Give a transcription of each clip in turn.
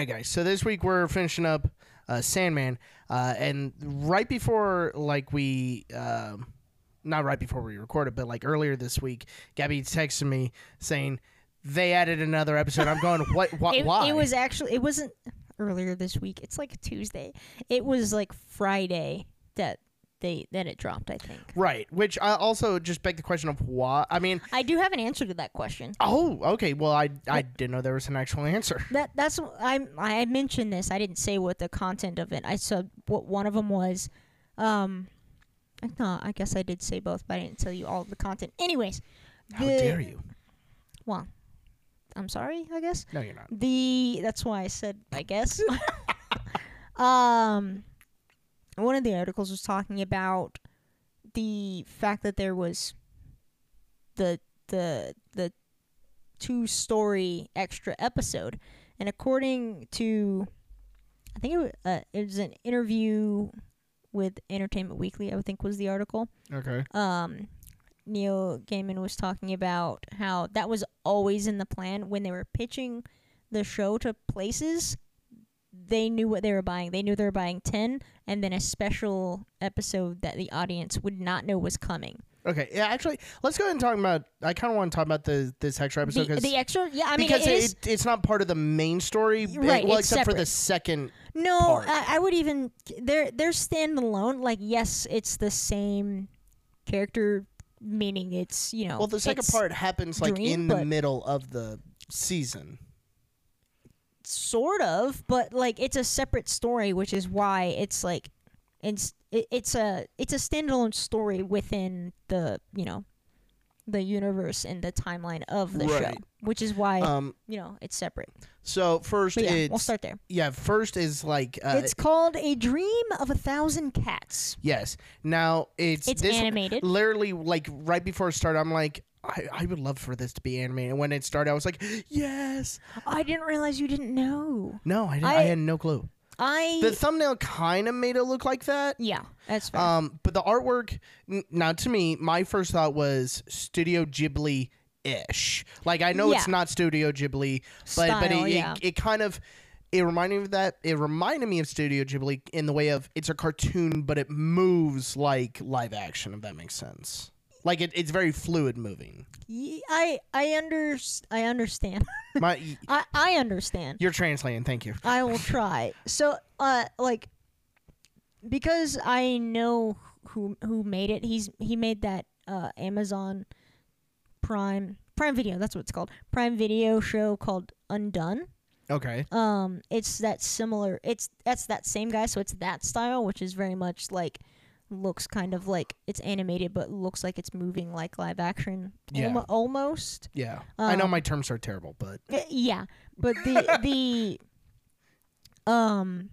Right, guys. So this week we're finishing up uh, Sandman, uh, and right before, like we, um not right before we recorded, but like earlier this week, Gabby texted me saying they added another episode. I'm going, what? what It, why? it was actually it wasn't earlier this week. It's like Tuesday. It was like Friday that they that it dropped. I think. right, which I also just begged the question of why. I mean, I do have an answer to that question. oh, okay. Well, I I didn't know there was an actual answer. That that's I I mentioned this. I didn't say what the content of it. I said what one of them was. Um, I thought I guess I did say both, but I didn't tell you all the content. Anyways, How the- dare you? Well, I'm sorry. I guess No, you're not. the that's why I said I guess. um, one of the articles was talking about the fact that there was the the the two story extra episode, and according to I think it was, uh, it was an interview with Entertainment Weekly. I think was the article Okay. um, Neil Gaiman was talking about how that was always in the plan when they were pitching the show to places. They knew what they were buying. They knew they were buying 10 and then a special episode that the audience would not know was coming. Okay. Yeah. Actually, let's go ahead and talk about. I kind of want to talk about the this extra episode because the extra, yeah, I mean, because it is. it, it's not part of the main story, Right, eh, well, it's except for the second. no. I, I would even. They're, they're standalone. Like, yes, it's the same character, meaning it's, you know. Well, the second part happens like dream, in the middle of the season. Sort of but like it's a separate story which is why it's like it's it, it's a it's a standalone story within the you know the universe and the timeline of the show which is why Um. you know it's separate So first, but yeah it's we'll start there yeah. First is like uh, it's called a dream of a thousand cats yes. Now it's it's this animated literally like right before it started. I'm like. I, I would love for this to be animated. And when it started, I was like, "Yes!" i didn't realize you didn't know No, I, didn't, I, I- had no clue. i The thumbnail kind of made it look like that. yeah that's fair Um, but the artwork, n- now to me, my first thought was Studio Ghibli ish. Like I know it's not Studio Ghibli, but but it, yeah. it, it kind of it reminded me of that. It reminded me of Studio Ghibli in the way of it's a cartoon, but it moves like live action. If that makes sense. Like it, it's very fluid moving. Ye- i i under i understand My, i i understand you're translating. Thank you. I will try. So, uh, like, because I know who who made it. He's he made that uh Amazon Prime Prime Video. That's what it's called. Prime Video show called Undone. Okay. Um, it's that similar. It's that's that same guy. So it's that style, which is very much like looks kind of like it's animated, but looks like it's moving like live action. Yeah. almo- almost. Yeah. I know Um, my terms are terrible, but Uh, yeah, but the the um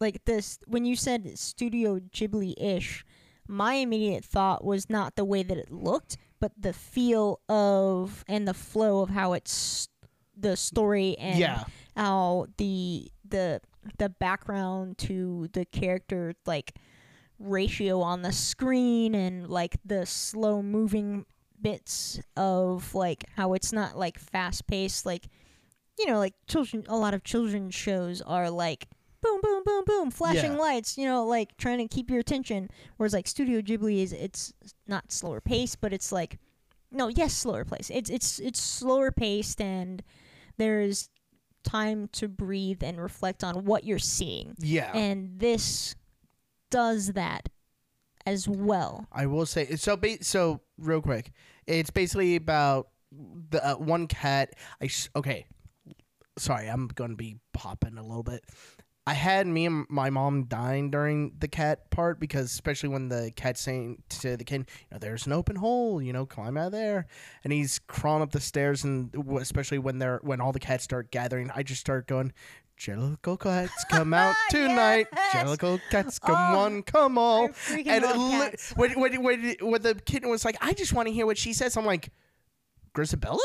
like this when you said Studio Ghibli ish, my immediate thought was not the way that it looked, but the feel of and the flow of how it's the story and yeah. how the the the background to the character like ratio on the screen and like the slow moving bits of like how it's not like fast paced like you know like children a lot of children's shows are like boom boom boom boom flashing Yeah. lights you know like trying to keep your attention whereas like studio ghibli is it's not slower paced but it's like no yes slower pace it's it's it's slower paced and there's time to breathe and reflect on what you're seeing Yeah. and this does that as well I will say so. Ba- so real quick, it's basically about the uh, one cat. I s- okay. Sorry, I'm gonna be popping a little bit. I had me and my mom dying during the cat part because especially when the cat's saying to the kid, you know, there's an open hole, you know, climb out of there, and he's crawling up the stairs, and especially when they're when all the cats start gathering, I just start going. Jellicle cats come out tonight. Yes. Jellicle cats come Oh, on, come all. I freaking And love li- cats. when, when, when, when the kitten was like, I just want to hear what she says, I'm like, Grizabella?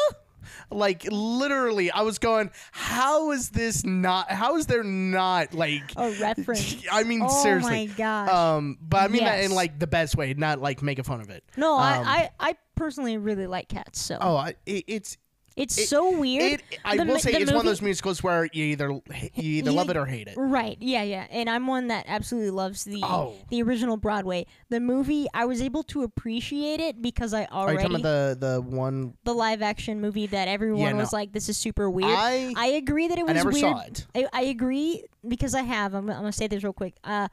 Like literally, I was going, how is this not? How is there not like? A reference. I mean, oh seriously. my gosh. Um, but I mean that in Yes. like the best way, not like making fun of it. no, um, I, I I personally really like cats. So Oh, I, it, it's it's it- so weird. it. I The will say it's one of those musicals where you either you either You- love it or hate it. Right. Yeah, yeah. And I'm one that absolutely loves the Oh. the original Broadway. The movie, I was able to appreciate it because I Are you already talking about the the one? the live action movie that everyone no. was like, "This is super weird." I I agree that it was I never weird. saw it. I, I agree because I have. I'm, I'm gonna say this real quick. Uh,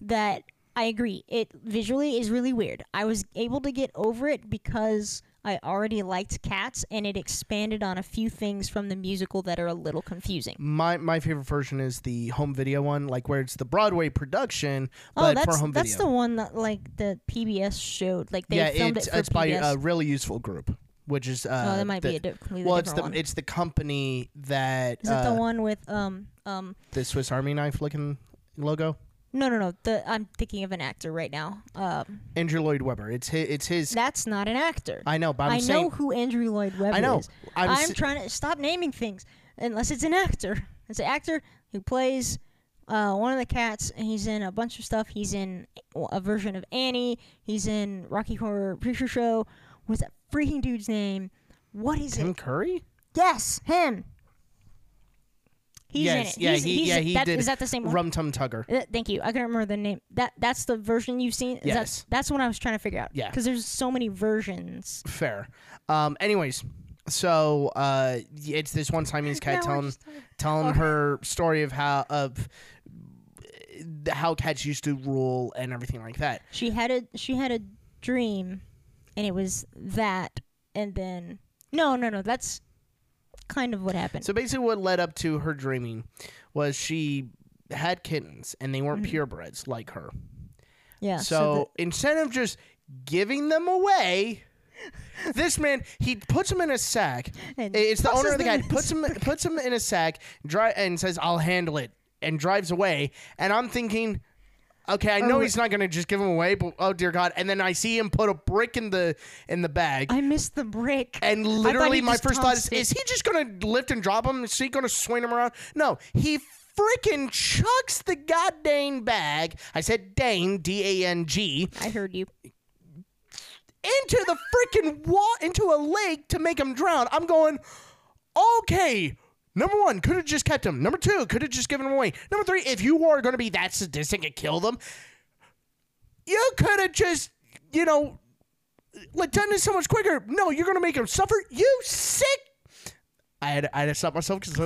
that I agree. It visually is really weird. I was able to get over it because I already liked cats, and it expanded on a few things from the musical that are a little confusing. My my favorite version is the home video one, like where it's the Broadway production, Oh, but that's for home that's the one that like the PBS showed. Like they yeah, filmed it's it for it's by a really useful group, which is uh, oh, that might the, be a di- well, it's the one. it's the company that Is it the uh, one with um um? the Swiss Army knife looking logo. No, no, no. The I'm thinking of an actor right now. Um, Andrew Lloyd Webber. It's his. It's his. that's not an actor. I know, but I'm I saying. know who Andrew Lloyd Webber I know. is. I'm I'm, trying to stop naming things unless it's an actor. It's an actor who plays uh, one of the cats, and he's in a bunch of stuff. He's in a version of Annie. He's in Rocky Horror Picture Show. What's that freaking dude's name? What is Tim it? Tim Curry. Yes, him. He's yes, in it. yeah, he's, he he's, yeah he that, did. Is that the same one? Rum Tum Tugger. Uh, thank you. I couldn't remember the name. That that's the version you've seen. Yes. That, that's what I was trying to figure out. Yeah. Because there's so many versions. Fair. Um. Anyways, so uh, it's this one Siamese cat telling telling Okay. her story of how of uh, how cats used to rule and everything like that. She had a she had a dream, and it was that, and then no, no, no. That's kind of what happened. So basically, what led up to her dreaming was she had kittens and they weren't mm-hmm. purebreds like her. yeah. So, instead of just giving them away, this man he puts them in a sack. And It's the owner of the guy puts them puts them in a sack, dri- and says, "I'll handle it," and drives away. And I'm thinking. Okay, I know Or- he's not gonna just give him away, but oh dear God! And then I see him put a brick in the in the bag, I missed the brick. and literally, my first thought is: it. Is he just gonna lift and drop him? Is he gonna swing him around? No, he freaking chucks the goddamn bag. I said Dane, D A N G, I heard you. into the freaking wall, into a lake to make him drown. I'm going, okay. Number one, could have just kept him. Number two, could have just given him away. Number three, if you are going to be that sadistic and kill them, you could have just, you know, like done this so much quicker. No, you're going to make him suffer. You sick. I had, I had to stop myself because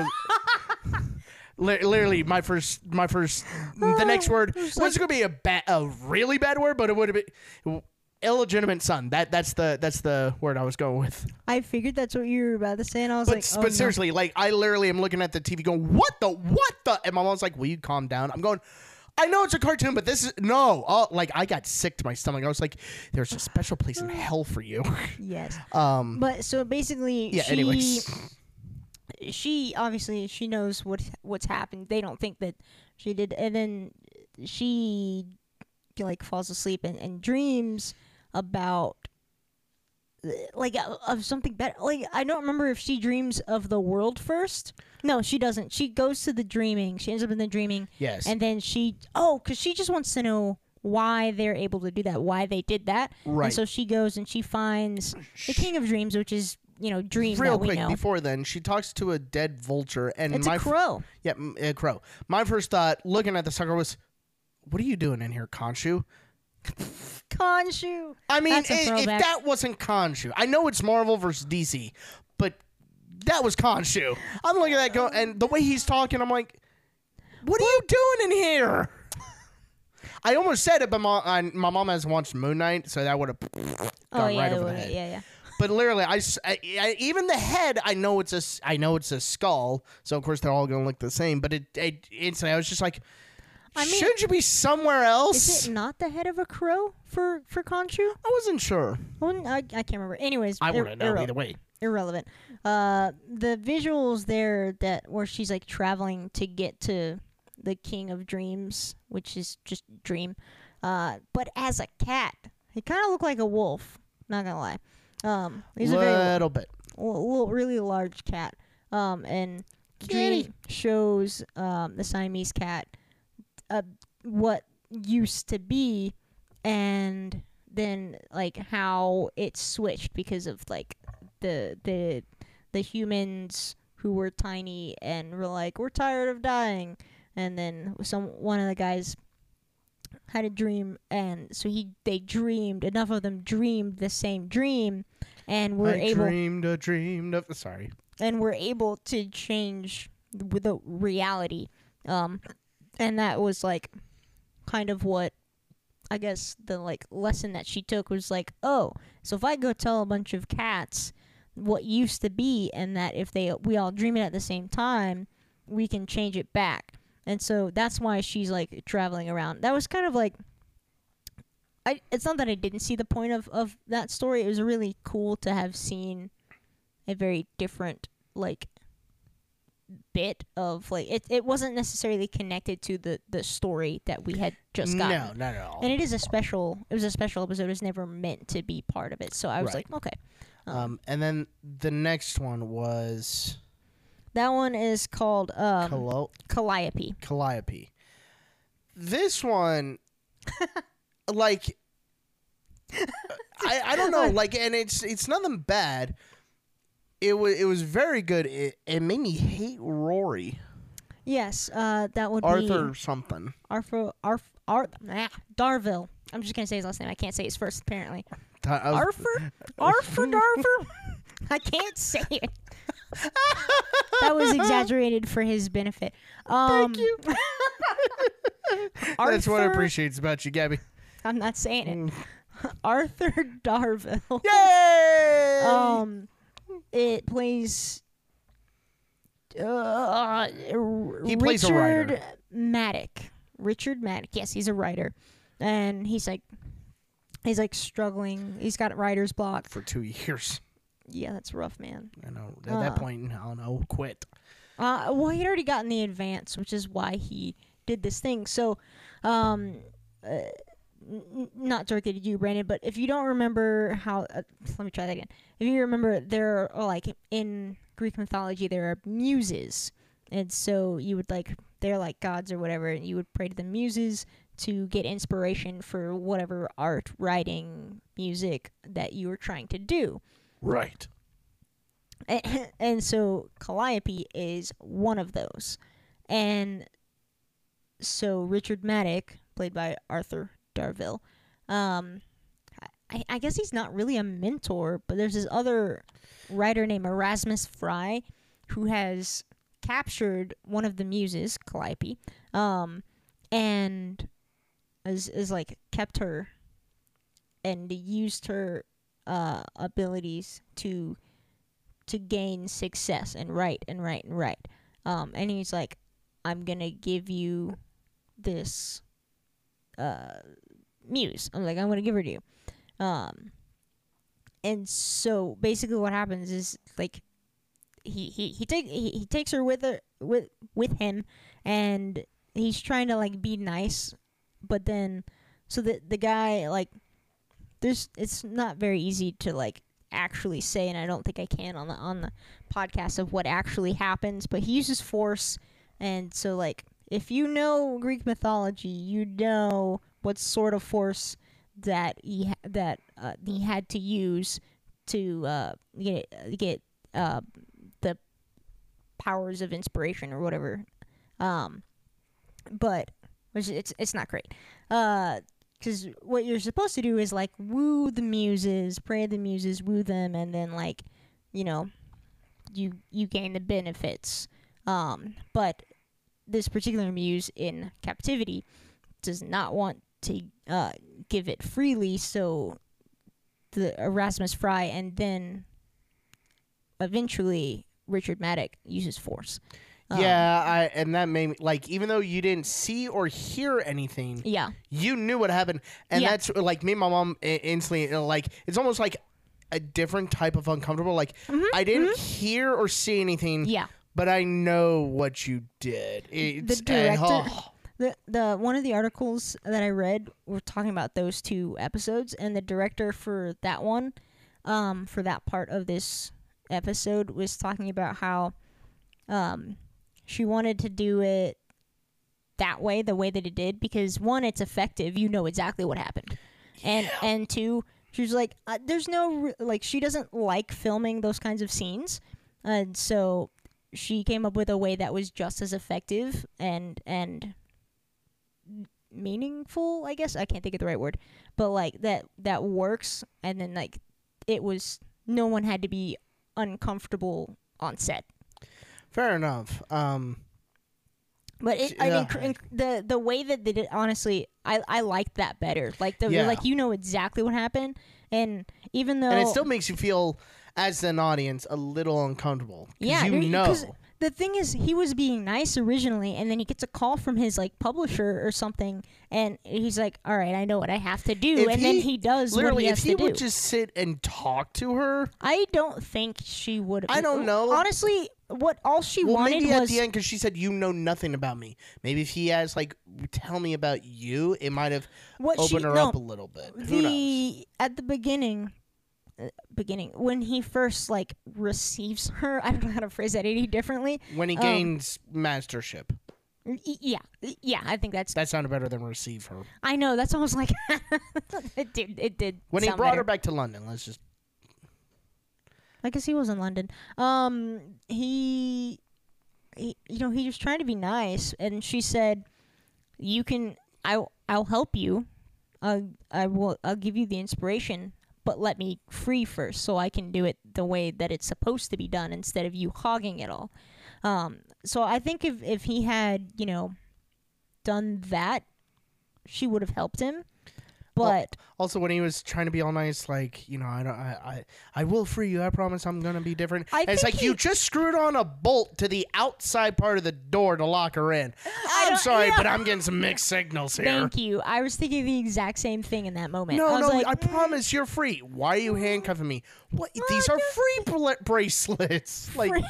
Li- literally my first my first the next word was going to be a bad a really bad word but it would have been illegitimate son that that's the that's the word i was going with I figured that's what you were about to say, and I was but, like, s- oh, but no. seriously like i literally am looking at the tv going what the what the and my mom's like will you calm down i'm going I know it's a cartoon, but this is no. Oh, like I got sick to my stomach. I was like, "There's a special place in hell for you." Yes. Um, But so basically, yeah. she Anyways, she obviously she knows what what's happened. They don't think that she did, and then she like falls asleep and, and dreams about like uh, of something better. Like I don't remember if she dreams of the world first. No, she doesn't. She goes to the dreaming. She ends up in the dreaming, yes. and then she oh, because she just wants to know why they're able to do that, why they did that. Right. And so she goes and she finds the King of Dreams, which is you know dream Real quick know. before then, she talks to a dead vulture, and It's my a f- crow. Yeah, a crow. My first thought, looking at the sucker, was, "What are you doing in here, Khonshu?" Khonshu. I mean, That's a i- if throwback. that wasn't Khonshu, I know it's Marvel versus DC, but that was Khonshu. I'm looking at that go, and the way he's talking, I'm like, "What are you doing in here?" I almost said it, but my, I, my mom has watched Moon Knight, so that would have oh, gone Oh yeah, right over the head. yeah, yeah. but literally, I, s- I- I- even the head, I know it's a, s- I know it's a skull. So of course they're all gonna look the same. But it, it instantly, I was just like, I mean- should you be somewhere else? Is it not the head of a crow for for Khonshu? I wasn't sure. Well, I, I can't remember. Anyways, I ir- wouldn't know irre- either way. irrelevant. Uh, the visuals there that where she's like traveling to get to the King of Dreams, which is just Dream, uh, but as a cat, he kind of looked like a wolf. Not gonna lie. Um, he's a very little bit. l- little, really large cat. Um, and Kitty. Dream shows um the Siamese cat uh what used to be, and then like how it switched because of like the the the humans who were tiny and were like we're tired of dying, and then some one of the guys had a dream and so he they dreamed enough of them dreamed the same dream and were I able dreamed a dream of. Sorry. and we're able to change with the reality um and that was like kind of what i guess the like lesson that she took was like oh so if i go tell a bunch of cats what used to be and that if they we all dream it at the same time we can change it back and so that's why she's like traveling around that was kind of like I, it's not that I didn't see the point of, of that story. It was really cool to have seen a very different like bit of like it, it wasn't necessarily connected to the the story that we had just no, not at all. And it is a special it was a special episode. It was never meant to be part of it. So I was Right. like, okay. um, and then the next one was That one is called um Calo- Calliope. Calliope. This one, like, I, I don't know, like, and it's it's nothing bad. It was it was very good. It, it made me hate Rory Yes, uh that would be Arthur be something. Arthur Arth Arth ah, Darvill. I'm just gonna say his last name. I can't say his first apparently. Arthur? Arthur Darver? I can't say it. that was exaggerated for his benefit. Um, Thank you. That's what I appreciate about you, Gabby. I'm not saying it. Arthur Darvill. Yay! Um, it plays. Uh, He plays a Richard writer. Madoc. Richard Madoc. Yes, he's a writer, and he's like, he's like struggling. He's got writer's block. for two years. Yeah, that's rough, man. I know. At that Uh. point, I don't know. Quit. Uh, well, he'd already gotten the advance, which is why he did this thing. So, um, uh, n- not directed at you, Brandon, but if you don't remember how, uh, let me try that again. If you remember, there are like in Greek mythology, there are muses, and so you would like they're like gods or whatever, and you would pray to the muses to get inspiration for whatever art, writing, music that you were trying to do. Right. And, and so Calliope is one of those. And so Richard Madoc, played by Arthur Darvill, um, I, I guess he's not really a mentor, but there's this other writer named Erasmus Fry who has captured one of the muses, Calliope, um, and is, is like kept her and used her uh, abilities to to gain success and write and write and write. Um, and he's like, I'm gonna give you this uh, muse. I'm like, I'm gonna give her to you. Um, and so basically, what happens is like he he he take he, he takes her with her with with him, and he's trying to like be nice, but then so the the guy like there's it's not very easy to like actually say and I don't think I can on the on the podcast of what actually happens but he uses force and so like if you know Greek mythology you know what sort of force that he ha- that uh, he had to use to uh, get get uh, the powers of inspiration or whatever um but which it's it's not great uh because what you're supposed to do is like woo the muses, pray the muses, woo them, and then like, you know, you you gain the benefits. Um, but this particular muse in captivity does not want to uh, give it freely, so the Erasmus Fry, and then eventually Richard Madoc uses force. Um, yeah, I and that made me like even though you didn't see or hear anything, Yeah. you knew what happened, and Yeah. that's like me and my mom instantly uh, like it's almost like a different type of uncomfortable. Like I didn't hear or see anything, Mm-hmm, Yeah. but I know what you did. It's, director- oh, The the one of the articles that I read were talking about those two episodes, and the director for that one, um, for that part of this episode was talking about how, um, she wanted to do it that way, the way that it did, because one, it's effective. You know exactly what happened, and and two, she was like, uh, there's no re- like she doesn't like filming those kinds of scenes, and so she came up with a way that was just as effective and and meaningful i guess i can't think of the right word but like that that works and then like it was no one had to be uncomfortable on set fair enough. Um, but it, I Yeah. mean, cr- inc- the the way that they did, honestly, I I liked that better. Like the Yeah. like you know exactly what happened, and even though and it still makes you feel as an audience a little uncomfortable. Yeah, you know. The thing is, he was being nice originally, and then he gets a call from his like publisher or something, and he's like, "All right, I know what I have to do," If and then he- he does what Literally, he if has he to do. would just sit and talk to her, I don't think she would. I don't know. Honestly, what all she well, wanted maybe at was the end because she said you know nothing about me. Maybe if he has like tell me about you, it might have what opened she her no, up a little bit. Who knows? the at the beginning beginning when he first like receives her i don't know how to phrase that any differently When he um, gains mastership, yeah yeah i think that's that sounded better than receive her. i know that's almost like it did it did When he brought better. her back to London, let's just i guess he was in london um he, he you know he was trying to be nice and she said you can i i'll help you uh, i will i'll give you the inspiration but let me free first so i can do it the way that it's supposed to be done instead of you hogging it all. Um so i think if if he had you know done that she would have helped him but also when he was trying to be all nice, like you know, I don't, I, I, I will free you. I promise I'm gonna be different. It's like you just screwed on a bolt to the outside part of the door to lock her in. I'm sorry, yeah. but I'm getting some mixed signals here. thank you i was thinking the exact same thing in that moment No, I was no, like, I "Mm, promise you're free. Why are you handcuffing me? What? These are free bracelets. Like free-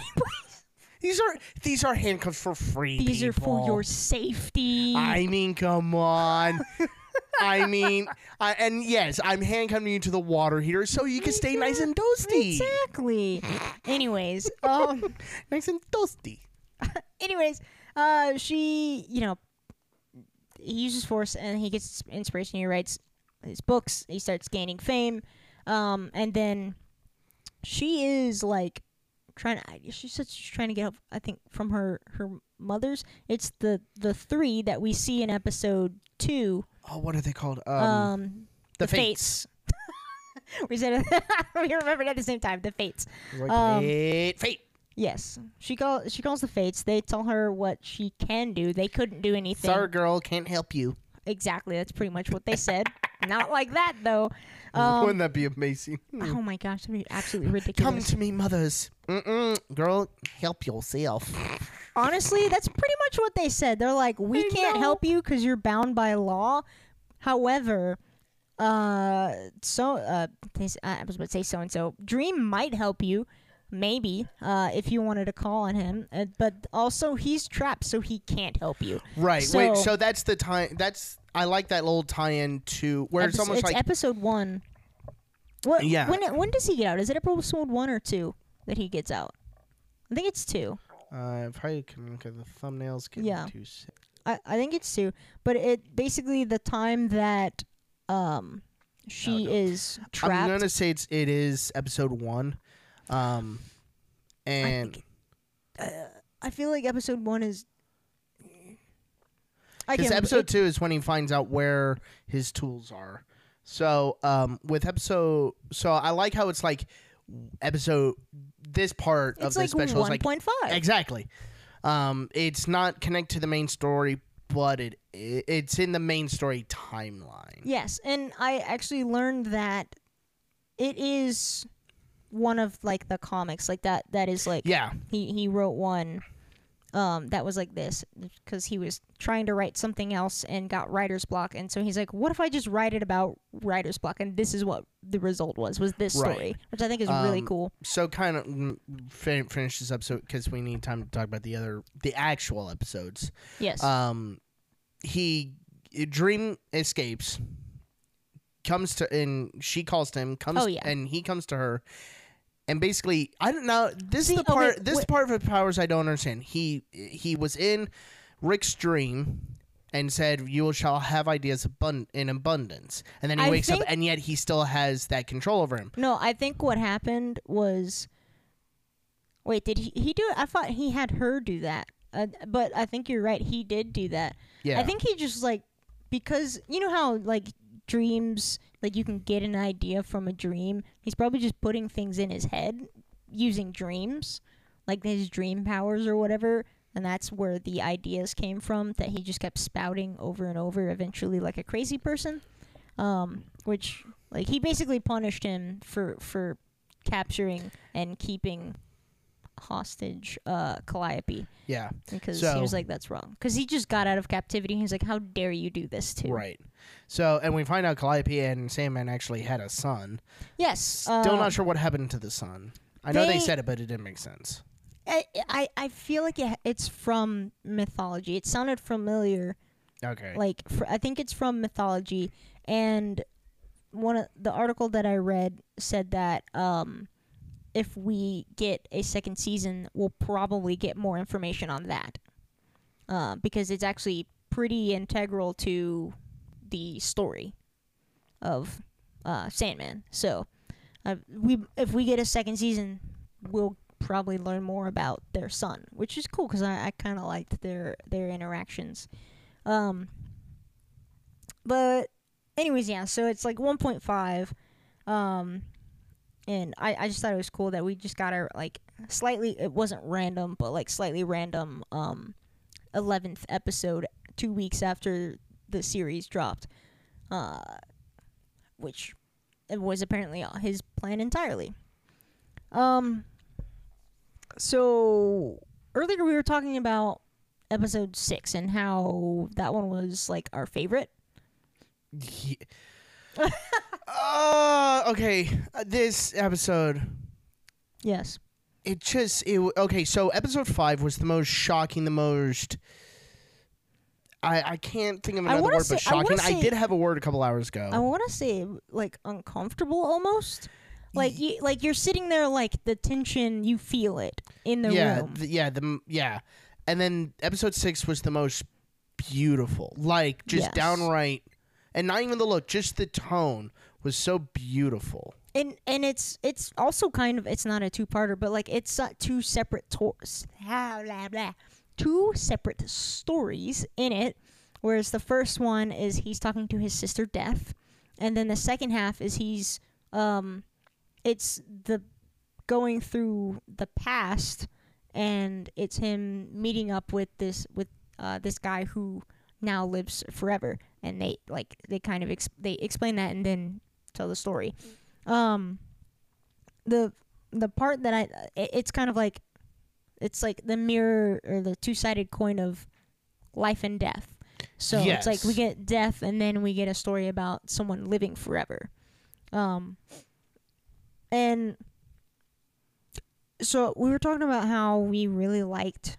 these are these are handcuffs for free. these are for your safety I mean, come on. I mean, I, and yes, I'm handcuffing you to the water heater so you can stay nice and toasty. Exactly. anyways, um, Nice and toasty. anyways, uh, she, you know, he uses force and he gets inspiration. He writes his books. He starts gaining fame, um, and then she is like trying to. She said she's trying to get help. I think from her her mother's. It's the the three that we see in episode two. Oh, what are they called? Um, Um, the, the fates. we said we remembered at the same time. The fates. Like, Um, fate, fate. Yes, she call she calls the fates. They tell her what she can do. They couldn't do anything. Sorry, girl, can't help you. Exactly. That's pretty much what they said. Not like that though. Um, Wouldn't that be amazing? oh my gosh, that'd be absolutely ridiculous. Come to me, mothers. Mm-mm, girl, help yourself. Honestly, that's pretty much what they said. They're like, we I can't know. help you because you're bound by law. However, uh, so uh, they, I was about to say so and so. Dream might help you, maybe, uh, if you wanted to call on him. Uh, but also, he's trapped, so he can't help you. Right. wait. So- So that's the time. That's I like that little tie-in to where it's Epis- almost like episode one. What? Yeah. When when does he get out? Is it episode one or two that he gets out? I think it's two. uh, I can look at the thumbnails. Yeah. Two sec- I, I think it's two. But it basically the time that um she is I'm gonna say it's it is episode one, um, and I feel like episode one is. I because episode two is when he finds out where his tools are. So um, with episode, so I like how it's like episode this part of It's the like special is like point five. Exactly. Um, it's not connected to the main story, but it, it it's in the main story timeline. Yes, and I actually learned that it is one of like the comics like that that is like Yeah, he he wrote one um that was like this because he was trying to write something else and got writer's block and so he's like what if i just write it about writer's block and this is what the result was was this Right. story which i think is really Um, cool so kind of mm, fin- finish this episode because we need time to talk about the other the actual episodes. yes Um, he dream escapes, comes to and she calls to him, comes Oh, yeah. and he comes to her, and basically I don't know. This See, is the okay, part. this part of the powers I don't understand. He he was in Rick's dream. And said, "You shall have ideas abund- in abundance." And then he I wakes think- up, and yet he still has that control over him. no i think what happened was wait did he he do it i thought he had her do that uh, but i think you're right he did do that Yeah, I think he just like because you know how like dreams like you can get an idea from a dream. He's probably just putting things in his head using dreams, like his dream powers or whatever, and that's where the ideas came from that he just kept spouting over and over eventually like a crazy person. Um which like he basically punished him for for capturing and keeping hostage uh Calliope yeah. because So- he was like, "That's wrong." Because he just got out of captivity. He's like, "How dare you do this to?" Right. So, and we find out Calliope and Sandman actually had a son. Yes. Still uh, not sure what happened to the son. I know they, they- said it, but it didn't make sense. I, I I feel like it, it's from mythology. It sounded familiar. Okay. Like fr- I think it's from mythology, and one of the article that I read said that um, if we get a second season, we'll probably get more information on that, uh, because it's actually pretty integral to the story of uh, Sandman. So, uh, we if we get a second season, we'll probably learn more about their son, which is cool because I, I kind of liked their their interactions. Um, but anyways, yeah. So it's like 1.5, um, and I I just thought it was cool that we just got our like slightly it wasn't random, but like slightly random um, 11th episode two weeks after the series dropped, uh, which it was apparently his plan entirely. Um. So earlier we were talking about episode six and how that one was like our favorite. Ye- uh, okay. Uh, this episode, Yes. it just it w- okay. So episode five was the most shocking, the most. I I can't think of I another wanna word say- but I wanna shocking. I, say- did have a word a couple hours ago. I want to say like uncomfortable almost. Like you, like you're sitting there like the tension you feel it in the yeah, room. th- yeah, the m- yeah, and then episode six was the most beautiful, like just Yes. downright, and not even the look, just the tone was so beautiful. and and it's it's also kind of it's not a two parter, but like it's uh, two separate tours, blah, blah, blah, two separate stories in it. Whereas the first one is he's talking to his sister Death, and then the second half is he's um, it's the going through the past, and it's him meeting up with this with uh, this guy who now lives forever, and they like they kind of they explain that and then tell the story. Um, the the part that I it, it's kind of like it's like the mirror or the two sided coin of life and death. So it's like we get death and then we get a story about someone living forever. Um and so we were talking about how we really liked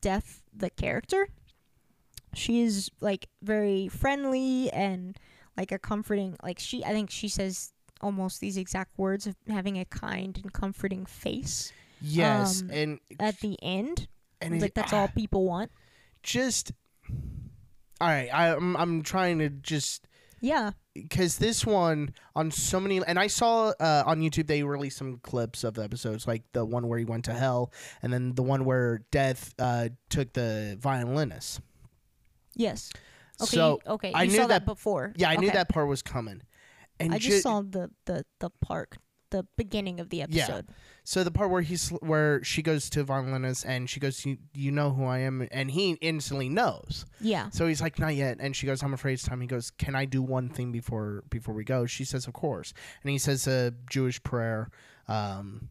Death the character. She's like very friendly and like a comforting like she I think she says almost these exact words of having a kind and comforting face Yes, Um, and at the end. and it- like that's ah, all people want. Just all right. I, I'm I'm trying to just Yeah. because this one on so many and i saw uh, on youtube they released some clips of the episodes like the one where he went to hell and then the one where death uh, took the violinist Yes. Okay. so you, okay. I you knew saw that, that- before. yeah i knew that part was coming and I ju- just saw the the the park the beginning of the Yeah. episode. So the part where he's where she goes to Von Lennis and she goes, you, "You know who I am," and he instantly knows. Yeah. So he's like, "Not yet," and she goes, "I'm afraid it's time." He goes, "Can I do one thing before before we go?" She says, "Of course," and he says a Jewish prayer. Um,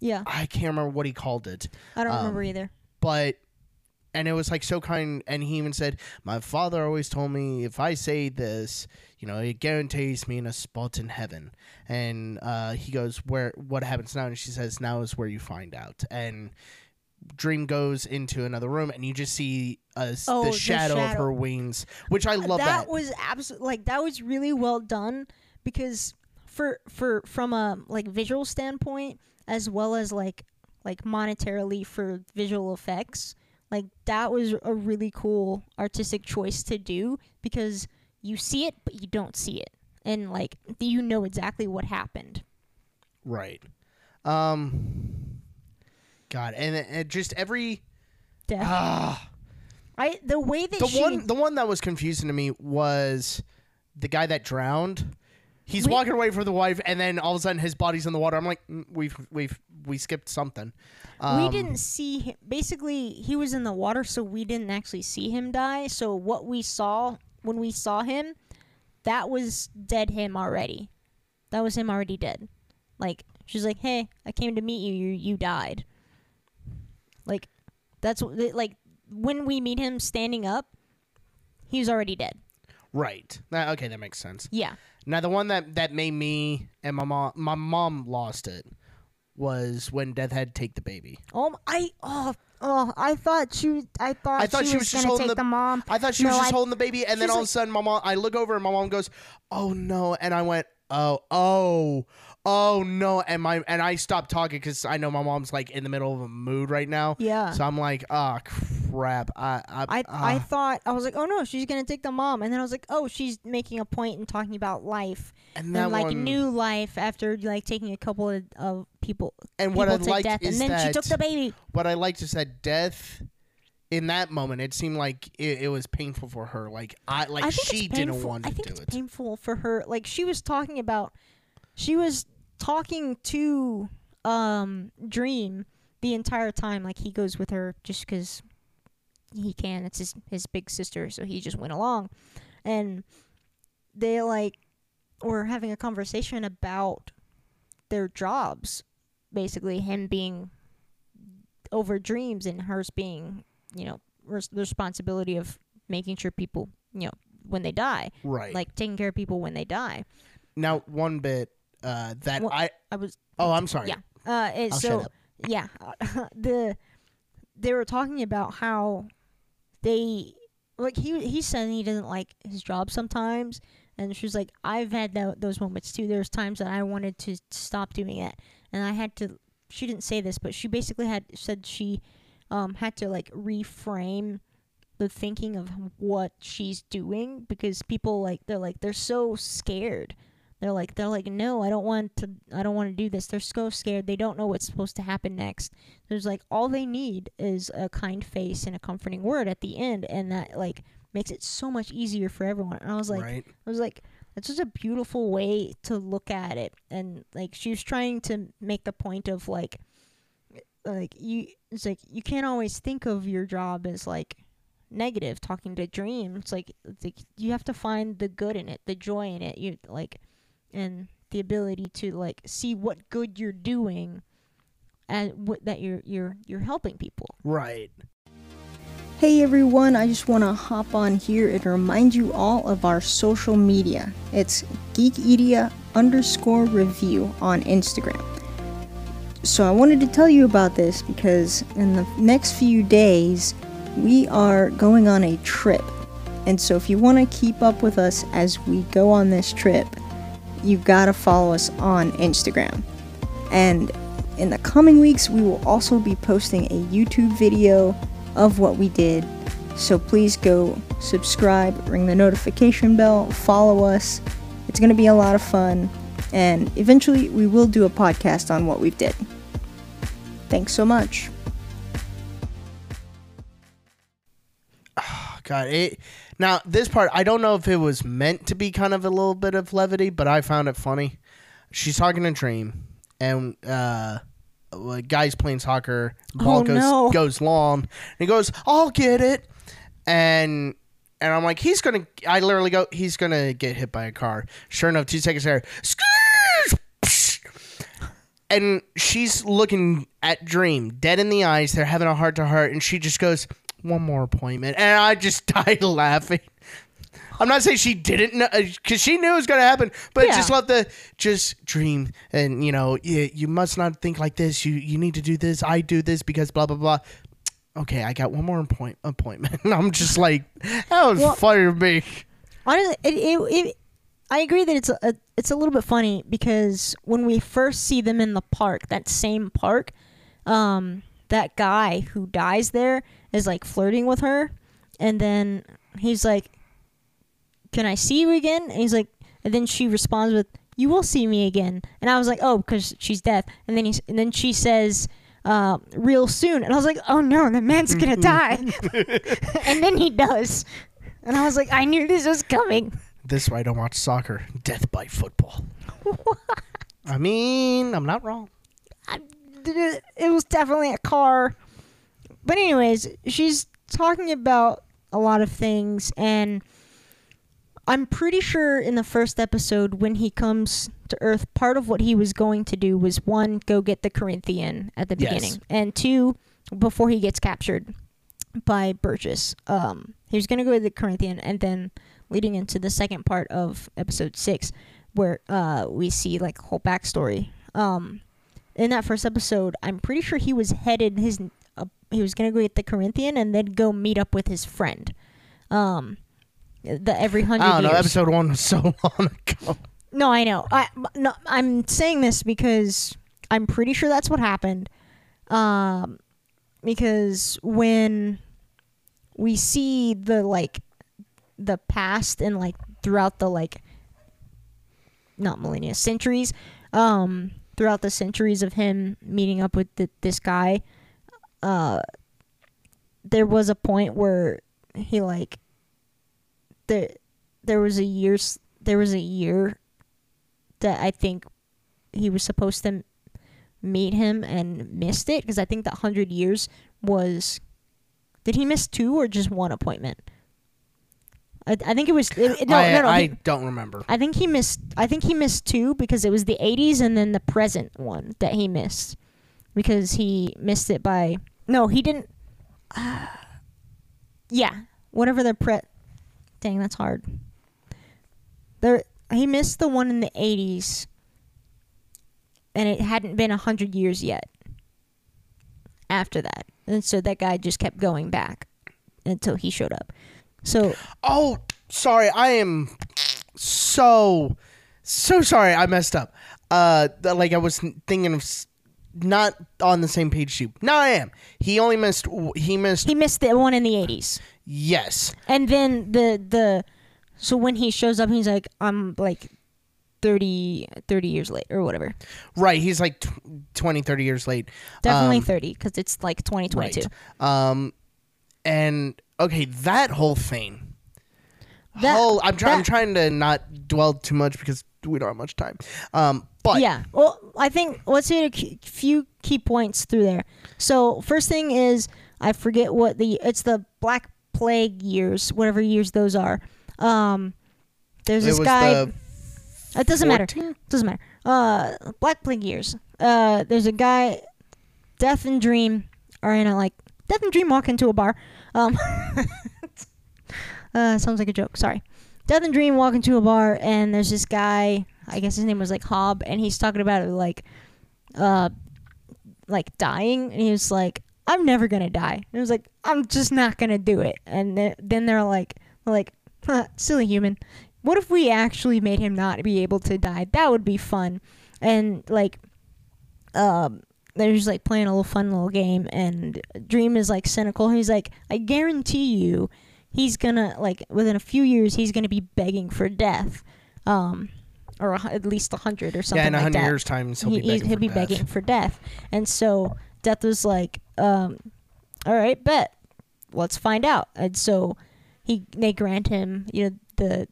Yeah. I can't remember what he called it, I don't Um, remember either. but and it was like so kind. And he even said, "My father always told me if I say this, you know, it guarantees me in a spot in heaven." And uh, he goes, "Where? What happens now?" And she says, "Now is where you find out." And Dream goes into another room, and you just see uh, Oh, the the shadow, of her wings, which I love. that, That, was absolutely like that was really well done because for for from a like visual standpoint as well as like like monetarily for visual effects like that was a really cool artistic choice to do because you see it but you don't see it and like you know exactly what happened right? Um, God, and it, it just every Death. ah. I the way that the she one the one that was confusing to me was the guy that drowned. He's We- walking away from the wife, and then all of a sudden his body's in the water. I'm like, "Mm, we've we've we skipped something. we Um, didn't see him. Basically, he was in the water, so we didn't actually see him die. So what we saw when we saw him, that was dead him already. That was him already dead. Like she's like, "Hey, I came to meet you. You you died." Like that's like when we meet him standing up, he's already dead. right. That- okay, that makes sense. Yeah. Now the one that that made me and my mom my mom lost it was when Death had take the baby. Oh, I oh oh I thought she I thought, I thought she was just gonna holding take the- the, mom. I thought she was just I- holding the baby, and then all of a sudden, my mom. I look over, and my mom goes, "Oh no!" And I went, "Oh, oh, oh no!" And my and I stopped talking because I know my mom's like in the middle of a mood right now. Yeah. So I'm like, "Ah, crap!" I I I I ah." thought I was like, oh no, she's gonna take the mom, and then I was like, oh, she's making a point and talking about life and and like one, new life after like taking a couple of, of people and what people I to liked death, is and then that she took the baby. what I liked is that death. In that moment, it seemed like it, it was painful for her. Like I, like I she didn't want I to think do it's it. painful for her. Like she was talking about, she was talking to um Dream the entire time. Like he goes with her just because he can. It's his his big sister, so he just went along, and they like were having a conversation about their jobs. Basically, him being over dreams and hers being, you know, res- the responsibility of making sure people, you know, when they die, Right. like taking care of people when they die. now, one bit uh, that Well, I. I was Oh, I'm sorry. yeah. Uh, so yeah, the they were talking about how they like he he said he doesn't like his job sometimes, and she was like, I've had tho- those moments too. There's times that I wanted to stop doing it, and I had to. She didn't say this, but she basically had said she um had to like reframe the thinking of what she's doing because people like they're like they're so scared they're like they're like no i don't want to i don't want to do this they're so scared they don't know what's supposed to happen next there's like all they need is a kind face and a comforting word at the end and that like makes it so much easier for everyone and i was like right. I was like, that's just a beautiful way to look at it. And like she was trying to make the point of like like you it's like you can't always think of your job as like negative talking to dream. It's like, it's like you have to find the good in it, the joy in it. You like and the ability to like see what good you're doing and what that you're you're you're helping people. Right. Hey everyone, I just want to hop on here and remind you all of our social media. It's Geekedia underscore review on Instagram. So I wanted to tell you about this because in the next few days we are going on a trip. And so if you want to keep up with us as we go on this trip, you've got to follow us on Instagram. And in the coming weeks, we will also be posting a YouTube video of what we did. So please go subscribe, ring the notification bell, follow us. It's going to be a lot of fun. And eventually, we will do a podcast on what we did. Thanks so much. Ah, God, it. Now this part, I don't know if it was meant to be kind of a little bit of levity, but I found it funny. she's talking to Dream, and uh, a guy's playing soccer. Ball Oh, goes no. goes long. And he goes, "I'll get it," and and I'm like, he's gonna. I literally go, he's gonna get hit by a car. Sure enough, two seconds later, and she's looking at Dream dead in the eyes. They're having a heart to heart, and she just goes, "One more appointment," and I just died laughing. I'm not saying she didn't know because she knew it was going to happen, but Yeah. just let the just dream and you know you, you must not think like this. You you need to do this. I do this because blah blah blah. Okay, I got one more appoint- appointment. I'm just like that was Well- funny to me. Honestly, it, it, it, I agree that it's a, a it's a little bit funny because when we first see them in the park, that same park, um, that guy who dies there is like flirting with her, and then he's like, "Can I see you again?" And he's like, and then she responds with, "You will see me again," and I was like, "Oh, because she's deaf," and then he's and then she says. Uh, real soon, and I was like, "Oh no, the man's gonna die," and then he does, and I was like, "I knew this was coming." This is why I don't watch soccer. Death by football. I mean, I'm not wrong. it was definitely a car. But anyways, she's talking about a lot of things and I'm pretty sure in the first episode when he comes to Earth, part of what he was going to do was one, go get the Corinthian at the Yes. beginning, and two, before he gets captured by Burgess, um, he was gonna go to the Corinthian, and then leading into the second part of episode six, where uh, we see like whole backstory. Um, in that first episode, I'm pretty sure he was headed his he was gonna go get the Corinthian and then go meet up with his friend. Um, the every hundred I don't know. Episode one was so long ago. No, I know. I no, I'm saying this because I'm pretty sure that's what happened. Um, because when we see the like the past and like throughout the like not millennia centuries, um, throughout the centuries of him meeting up with th- this guy, uh, there was a point where he like there there was a year there was a year that I think he was supposed to meet him and missed it because I think that hundred years was. Did he miss two or just one appointment? I, I think it was it, it- no I, no no. I he- don't remember. I think he missed. I think he missed two because it was the '80s and then the present one that he missed because he missed it by no, he didn't. yeah, whatever the pre. Dang, that's hard. There, he missed the one in the '80s, and it hadn't been a hundred years yet. After that, and so that guy just kept going back until he showed up. So Oh, sorry. I am so so sorry. I messed up. Uh, like I was thinking of not on the same page you. No, I am. He only missed. He missed. he missed the one in the '80s. yes. And then the the so when he shows up, he's like, I'm like 30, 30 years late or whatever. Right. He's like tw- 20, 30 years late. Definitely Um, 30 because it's like 2022. Right. Um, and okay, that whole thing. That- whole, I'm trying. I'm trying to not dwell too much because we don't have much time. Um, but Yeah. Well, I think let's hit a few key points through there. So first thing is I forget what the it's the Black Plague years, whatever years those are. Um, there's it this was guy. the It doesn't matter. 14? Doesn't matter. Uh, Black Plague years. Uh, there's a guy. Death and Dream are in a like. Death and Dream walk into a bar. Um, uh, sounds like a joke. Sorry. Death and Dream walk into a bar, and there's this guy. I guess his name was like Hob, and he's talking about it like, uh, like dying, and he was like, "I'm never gonna die." And it was like, "I'm just not gonna do it." And then, then they're like, like, huh, silly human. What if we actually made him not be able to die? That would be fun. And like, um, they're just like playing a little fun little game, and Dream is like cynical. He's like, I guarantee you, he's gonna like within a few years, he's gonna be begging for death, um, or a, at least a hundred or something yeah, in a like hundred that years times he'll he, be begging he'll for be death. begging for death. And so Death was like, um, all right, bet. Let's find out. And so he they grant him, you know, the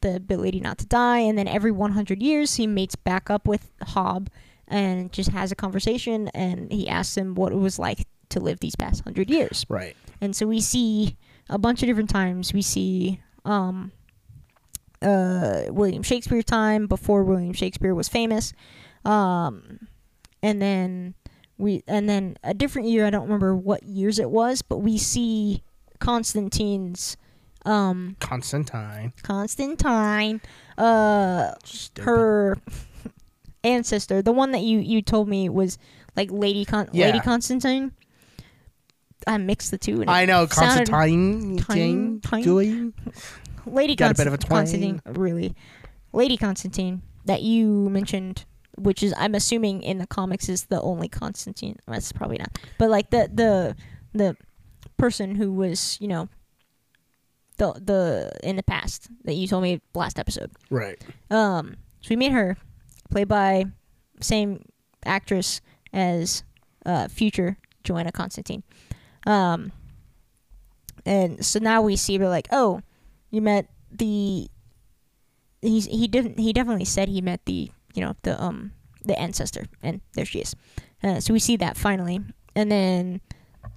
the ability not to die, and then every 100 years he mates back up with Hob and just has a conversation, and he asks him what it was like to live these past hundred years. Right. And so we see a bunch of different times. We see um, uh, William Shakespeare time before William Shakespeare was famous, um, and then we and then a different year. I don't remember what years it was, but we see Constantine's um, Constantine. Constantine, uh, Stupid. her ancestor, the one that you you told me was like Lady Con- Lady Constantine. I mixed the two. And I know sounded- Constantine. Tine- tine- Joy. Lady Got a bit of a twang. Constantine, really, Lady Constantine that you mentioned, which is I'm assuming in the comics is the only Constantine. That's probably not, but like the the the person who was you know the the in the past that you told me last episode. Right. Um, so we made her played by same actress as uh, future Johanna Constantine. Um, and so now we see her like, oh, you met the. He's he didn't he definitely said he met the you know the um the ancestor and there she is. Uh, so we see that finally, and then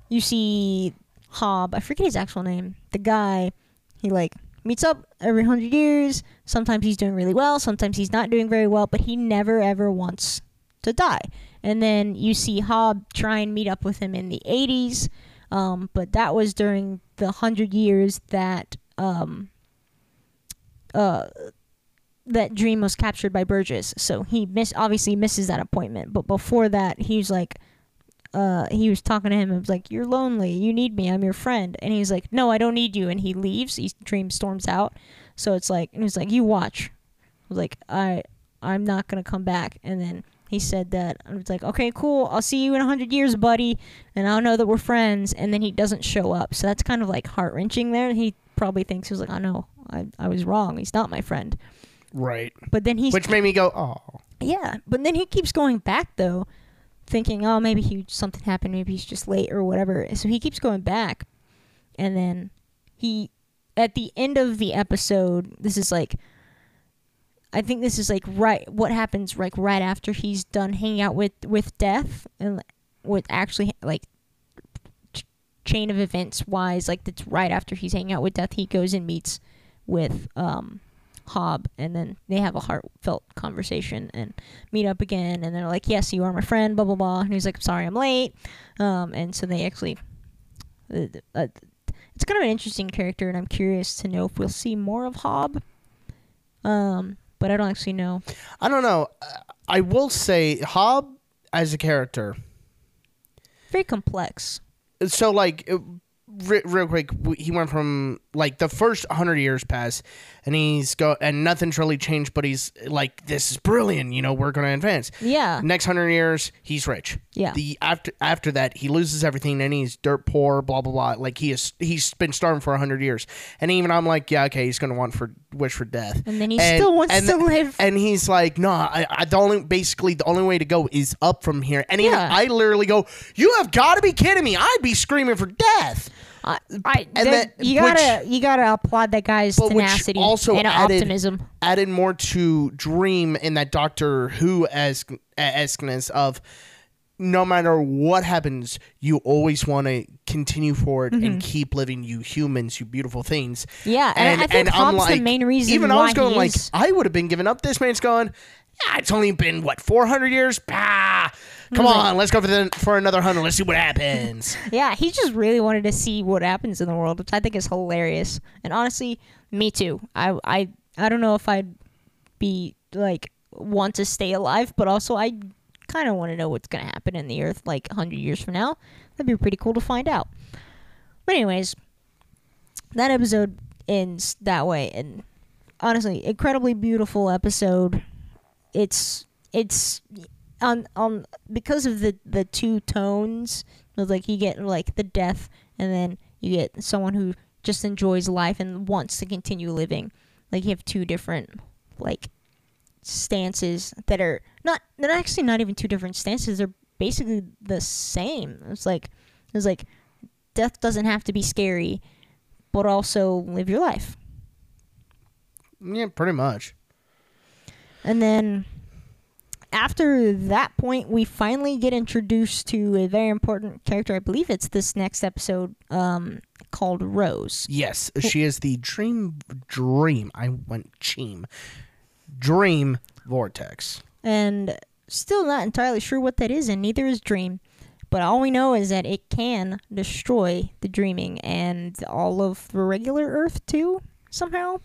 you see Hob. I forget his actual name. The guy, he like meets up every hundred years. Sometimes he's doing really well. Sometimes he's not doing very well. But he never ever wants to die. And then you see Hob try and meet up with him in the 80s. Um, but that was during the hundred years that um, uh, that Dream was captured by Burgess. So he miss obviously misses that appointment. But before that, he's like, uh, he was talking to him and was like, "You're lonely. You need me. I'm your friend." And he's like, "No, I don't need you." And he leaves. He Dream storms out. So it's like, and he's like, "You watch." I was like, "I, I'm not gonna come back." And then he said that I was like, "Okay, cool. I'll see you in a hundred years, buddy." And I'll know that we're friends. And then he doesn't show up. So that's kind of like heart wrenching. There, he probably thinks he was like, oh, "I know, I, I was wrong. He's not my friend." Right. But then he's Which made me go, oh. yeah, but then he keeps going back though, thinking, oh, maybe he something happened, maybe he's just late or whatever. So he keeps going back, and then he, at the end of the episode, this is like, I think this is like right what happens like right after he's done hanging out with with death and with actually like chain of events wise, like it's right after he's hanging out with death, he goes and meets with um Hob, and then they have a heartfelt conversation and meet up again. And they're like, "Yes, you are my friend." Blah blah blah. And he's like, "I'm "Sorry, I'm late." Um, and so they actually, uh, uh, it's kind of an interesting character, and I'm curious to know if we'll see more of Hob. Um, but I don't actually know. I don't know. I will say, Hob as a character. Very complex. So, like, real quick, he went from like the first hundred years pass and he's go and nothing's really changed. But he's like, this is brilliant. You know, we're gonna advance. Yeah, Next hundred years, he's rich. yeah, The after after that, he loses everything, and he's dirt poor. Blah blah blah. Like he is, he's been starving for hundred years, and even I'm like, yeah, okay, he's gonna want for wish for death. and then he And- still wants and to live. And he's like, no, I, I the only basically the only way to go is up from here. And even Yeah. I literally go, you have got to be kidding me! I'd be screaming for death. Uh, I, I, and that- you gotta you gotta applaud that guy's tenacity also and added- optimism. Added more to Dream in that Doctor Who as esqueness of no matter what happens, you always want to continue forward and mm-hmm. keep living, you humans, you beautiful things. Yeah, and, I think I'm Hob's the main reason Even I was going like, is. I would have been giving up. This man's going, yeah, it's only been what 400 years. Bah, come on, let's go for the for another hundred. Let's see what happens. Yeah, he just really wanted to see what happens in the world, which I think is hilarious. And honestly, me too. I I I don't know if I'd be like want to stay alive, but also I kind of want to know what's gonna happen in the Earth like hundred years from now. That'd be pretty cool to find out. But anyways, that episode ends that way, and honestly, incredibly beautiful episode. It's it's on on because of the the two tones like you get like the death and then you get someone who just enjoys life and wants to continue living. Like you have two different like stances that are not they're actually not even two different stances. They're basically the same. It's like it's like death doesn't have to be scary but also live your life. Yeah, pretty much. And then after that point, we finally get introduced to a very important character. I believe it's this next episode um, called Rose. Yes, she is the dream. Dream. I went cheem. Dream vortex. And still not entirely sure what that is, and neither is Dream. But all we know is that it can destroy the dreaming and all of the regular Earth too, somehow.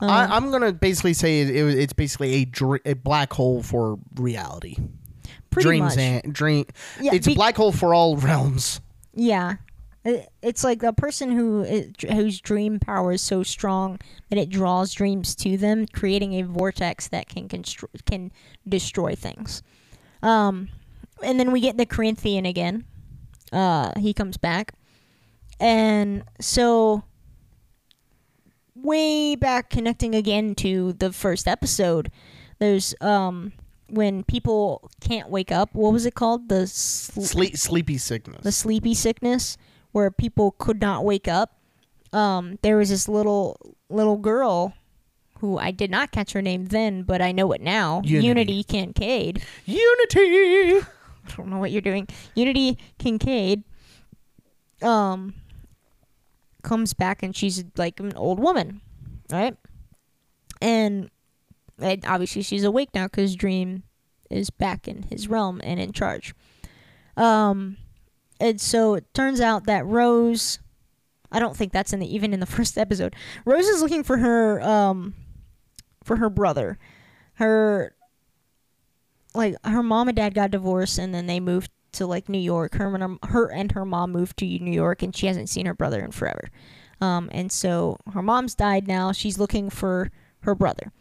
Um, I, I'm gonna basically say it, it, it's basically a, dr- a black hole for reality. pretty Dreams much. and dream. Yeah, it's be- a black hole for all realms. Yeah. It- It's like a person who whose dream power is so strong that it draws dreams to them, creating a vortex that can can destroy things. Um, and then we get the Corinthian again. Uh, he comes back, and so way back, connecting again to the first episode. There's um when people can't wake up. What was it called? The sl- Sleep, sleepy sickness. the sleepy sickness where people could not wake up. Um, there was this little little girl who I did not catch her name then, but I know it now. Unity. Unity Kincaid. Unity. I don't know what you're doing. Unity Kincaid um comes back and she's like an old woman, right? And, and obviously she's awake now because Dream is back in his realm and in charge. Um, and so it turns out that Rose, I don't think that's in the even in the first episode. Rose is looking for her um for her brother. Her like her mom and dad got divorced and then they moved to like New York. Her and her, her and her mom moved to New York and she hasn't seen her brother in forever. Um, and so her mom's died now. She's looking for her brother,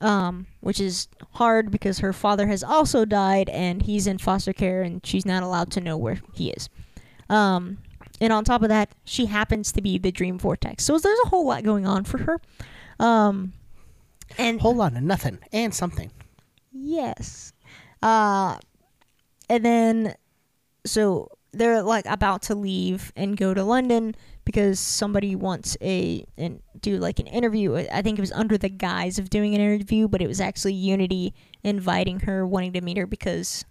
um, which is hard because her father has also died and he's in foster care and she's not allowed to know where he is. Um, and on top of that, she happens to be the dream vortex. So there's a whole lot going on for her. Um, and Whole lot of nothing and something. Yes. Uh and then so they're like about to leave and go to London because somebody wants a and do like an interview. I think it was under the guise of doing an interview, but it was actually Unity inviting her, wanting to meet her because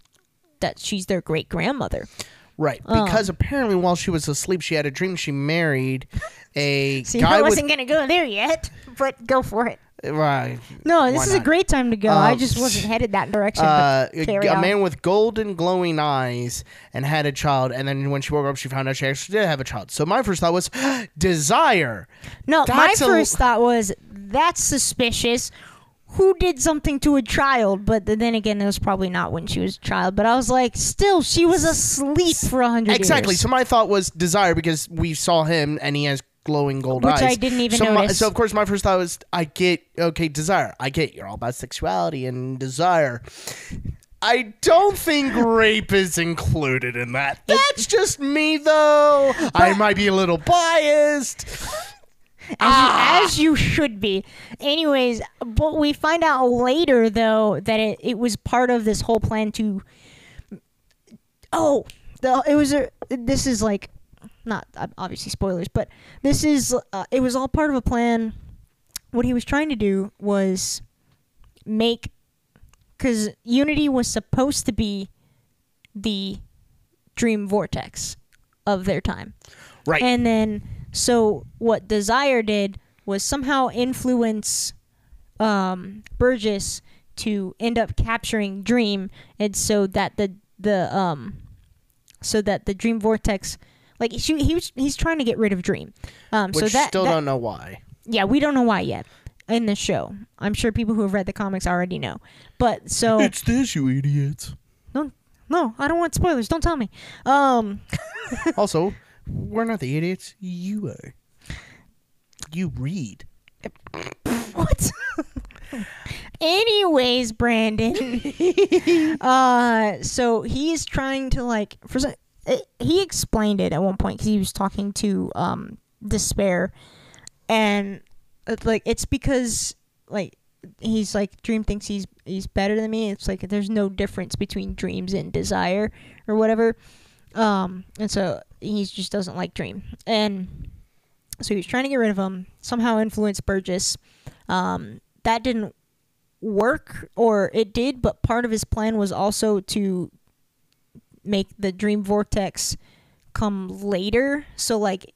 that she's their great grandmother. Right, Um. because apparently while she was asleep, she had a dream she married a See, guy I wasn't gonna go there yet, but go for it. Right, No, Why this is a not? great time to go. I Um, just wasn't headed that direction. uh, but a, carry a on. man with golden glowing eyes and had a child, and then when she woke up, she found out she actually did have a child. So my first thought was desire. No, my That's a- first thought was that's suspicious. Who did something to a child? But th- then again, it was probably not when she was a child. But I was like, still, she was asleep for a hundred Exactly. years. So my thought was desire because we saw him and he has glowing gold Which eyes. I didn't even so my- notice. so of course my first thought was I get okay desire. I get you're all about sexuality and desire. I don't think rape is included in that. That's just me though. I might be a little biased. as, Ah. you, as you should be. Anyways, but we find out later though that it, it was part of this whole plan to. Oh, the it was a. This is like, not obviously spoilers, but this is uh, it was all part of a plan. What he was trying to do was make, because Unity was supposed to be the dream vortex of their time. Right. And then, so what Desire did was somehow influence um, Burgess to end up capturing Dream, and so that the the um, so that the Dream Vortex, like she, he was he's trying to get rid of Dream. Um, Which so that, still that- don't know why. yeah, we don't know why yet in the show. I'm sure people who have read the comics already know. But so It's this, you idiots. No, no, I don't want spoilers. Don't tell me. Um, also, we're not the idiots. You are. You read. what? Anyways, Brandon. uh, so he's trying to like for some, he explained it at one point because he was talking to um despair, and it's like it's because like he's like Dream thinks he's he's better than me. It's like there's no difference between dreams and desire or whatever. Um, and so he just doesn't like Dream, and so he was trying to get rid of him. Somehow influence Burgess. Um, that didn't work, or it did, but part of his plan was also to make the dream vortex come later. So like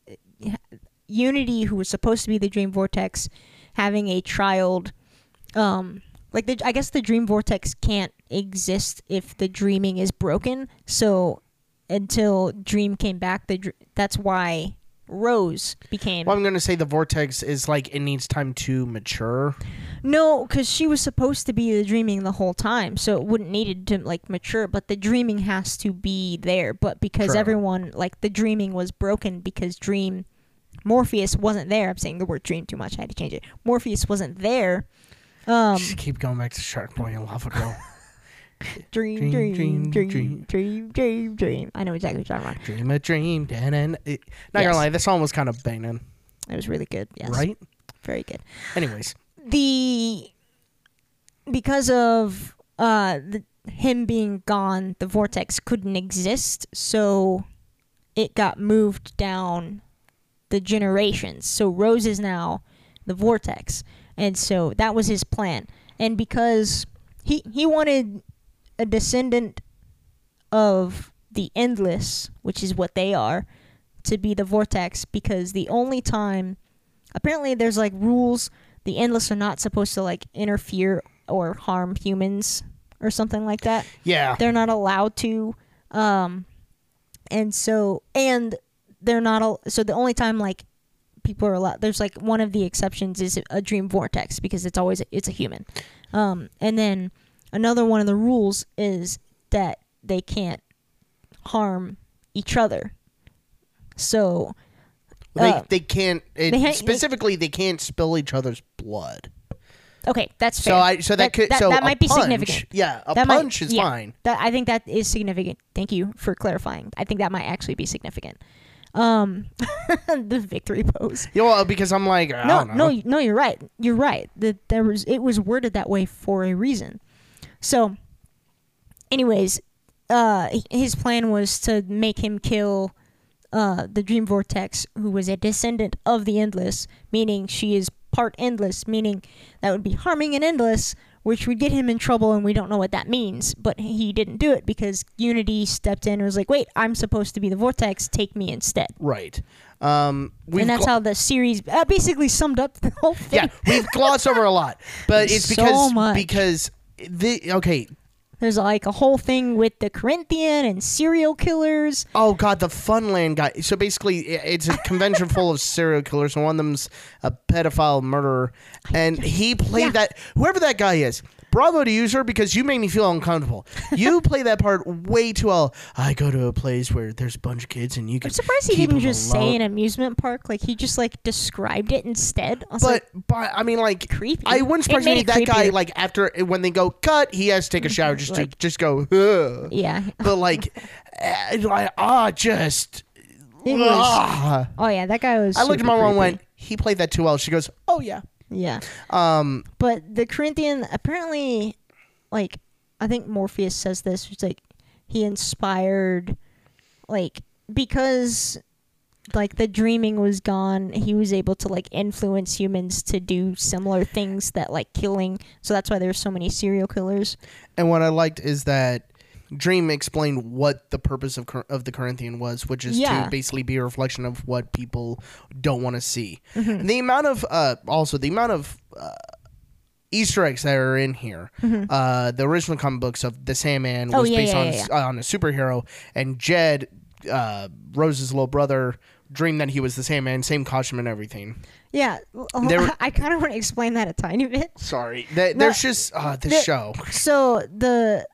Unity, who was supposed to be the dream vortex, having a child, um, like the I guess the dream vortex can't exist if the dreaming is broken. So until Dream came back, the that's why Rose became. Well, I'm gonna say the vortex is like it needs time to mature. No, because she was supposed to be the dreaming the whole time, so it wouldn't needed to like mature. But the dreaming has to be there. But because True. everyone like the dreaming was broken because Dream Morpheus wasn't there. I'm saying the word dream too much. I had to change it. Morpheus wasn't there. Um, Just keep going back to Shark Boy and Lava Girl. dream, Dream, dream, dream, dream, dream. dream, dream, dream. I know exactly what you're talking about. dream a dream, dan and it, not Yes. gonna lie, this song was kind of banging, It was really good. Yes, right? very good. Anyways, the because of uh the, him being gone, the vortex couldn't exist, so it got moved down the generations. So Rose is now the vortex, and so that was his plan. And because he he wanted a descendant of the endless, which is what they are, to be the vortex, because the only time apparently there's like rules the endless are not supposed to like interfere or harm humans or something like that. Yeah, they're not allowed to um and so and they're not all so the only time like people are allowed there's like one of the exceptions is a dream vortex because it's always it's a human. Um and then another one of the rules is that they can't harm each other. So they they can't it, they specifically they can't spill each other's blood. okay that's fair So I so that, could that, so that might be significant Yeah, a That might- punch is yeah. fine. That I think that is significant. Thank you for clarifying. I think that might actually be significant. Um, the victory pose. You know, because I'm like I No, don't know. no, no. You're right. You're right. That there was it was worded that way for a reason. So, anyways, uh, his plan was to make him kill uh, the Dream Vortex, who was a descendant of the Endless, meaning she is part Endless, meaning that would be harming an Endless, which would get him in trouble, and we don't know what that means. But he didn't do it because Unity stepped in and was like, "Wait, I'm supposed to be the Vortex. Take me instead." Right. Um, and that's how the series uh, basically summed up the whole thing. yeah we've glossed over a lot, but it's So because much. because the okay. There's like a whole thing with the Corinthian and serial killers. Oh god, the Funland guy. So basically, it's a convention full of serial killers, and one of them's a pedophile murderer, and he played Yeah. that. Whoever that guy is, bravo to you, sir, because you made me feel uncomfortable. You play that part way too well. I go to a place where there's a bunch of kids, and you can. I'm surprised he didn't just alone. say an amusement park. Like he just like described it instead. I But like, but I mean, like, creepy. I wouldn't surprise me that guy, like, after when they go cut, he has to take a shower just Like- to just go. Ugh. yeah. But like, eh, like, ah, just. Was- ah. Oh yeah, that guy was. I looked at my mom and went, he played that too well. She goes, oh yeah. Yeah, Um, but the Corinthian apparently, like, I think Morpheus says this. It's like he inspired, like, because like the dreaming was gone he was able to like influence humans to do similar things that like killing so that's why there's so many serial killers and what I liked is that Dream explained what the purpose of of the Corinthian was, which is Yeah. to basically be a reflection of what people don't want to see. Mm-hmm. The amount of uh, also the amount of uh, Easter eggs that are in here. Uh, the original comic books of the Sandman Mm-hmm. Oh, was yeah, based yeah, on uh, on a superhero, and Jed, uh, Rose's little brother, dreamed that he was the Sandman, same costume and everything. yeah were- i kind of want to explain that a tiny bit Sorry, No, there's just uh, the- show. so the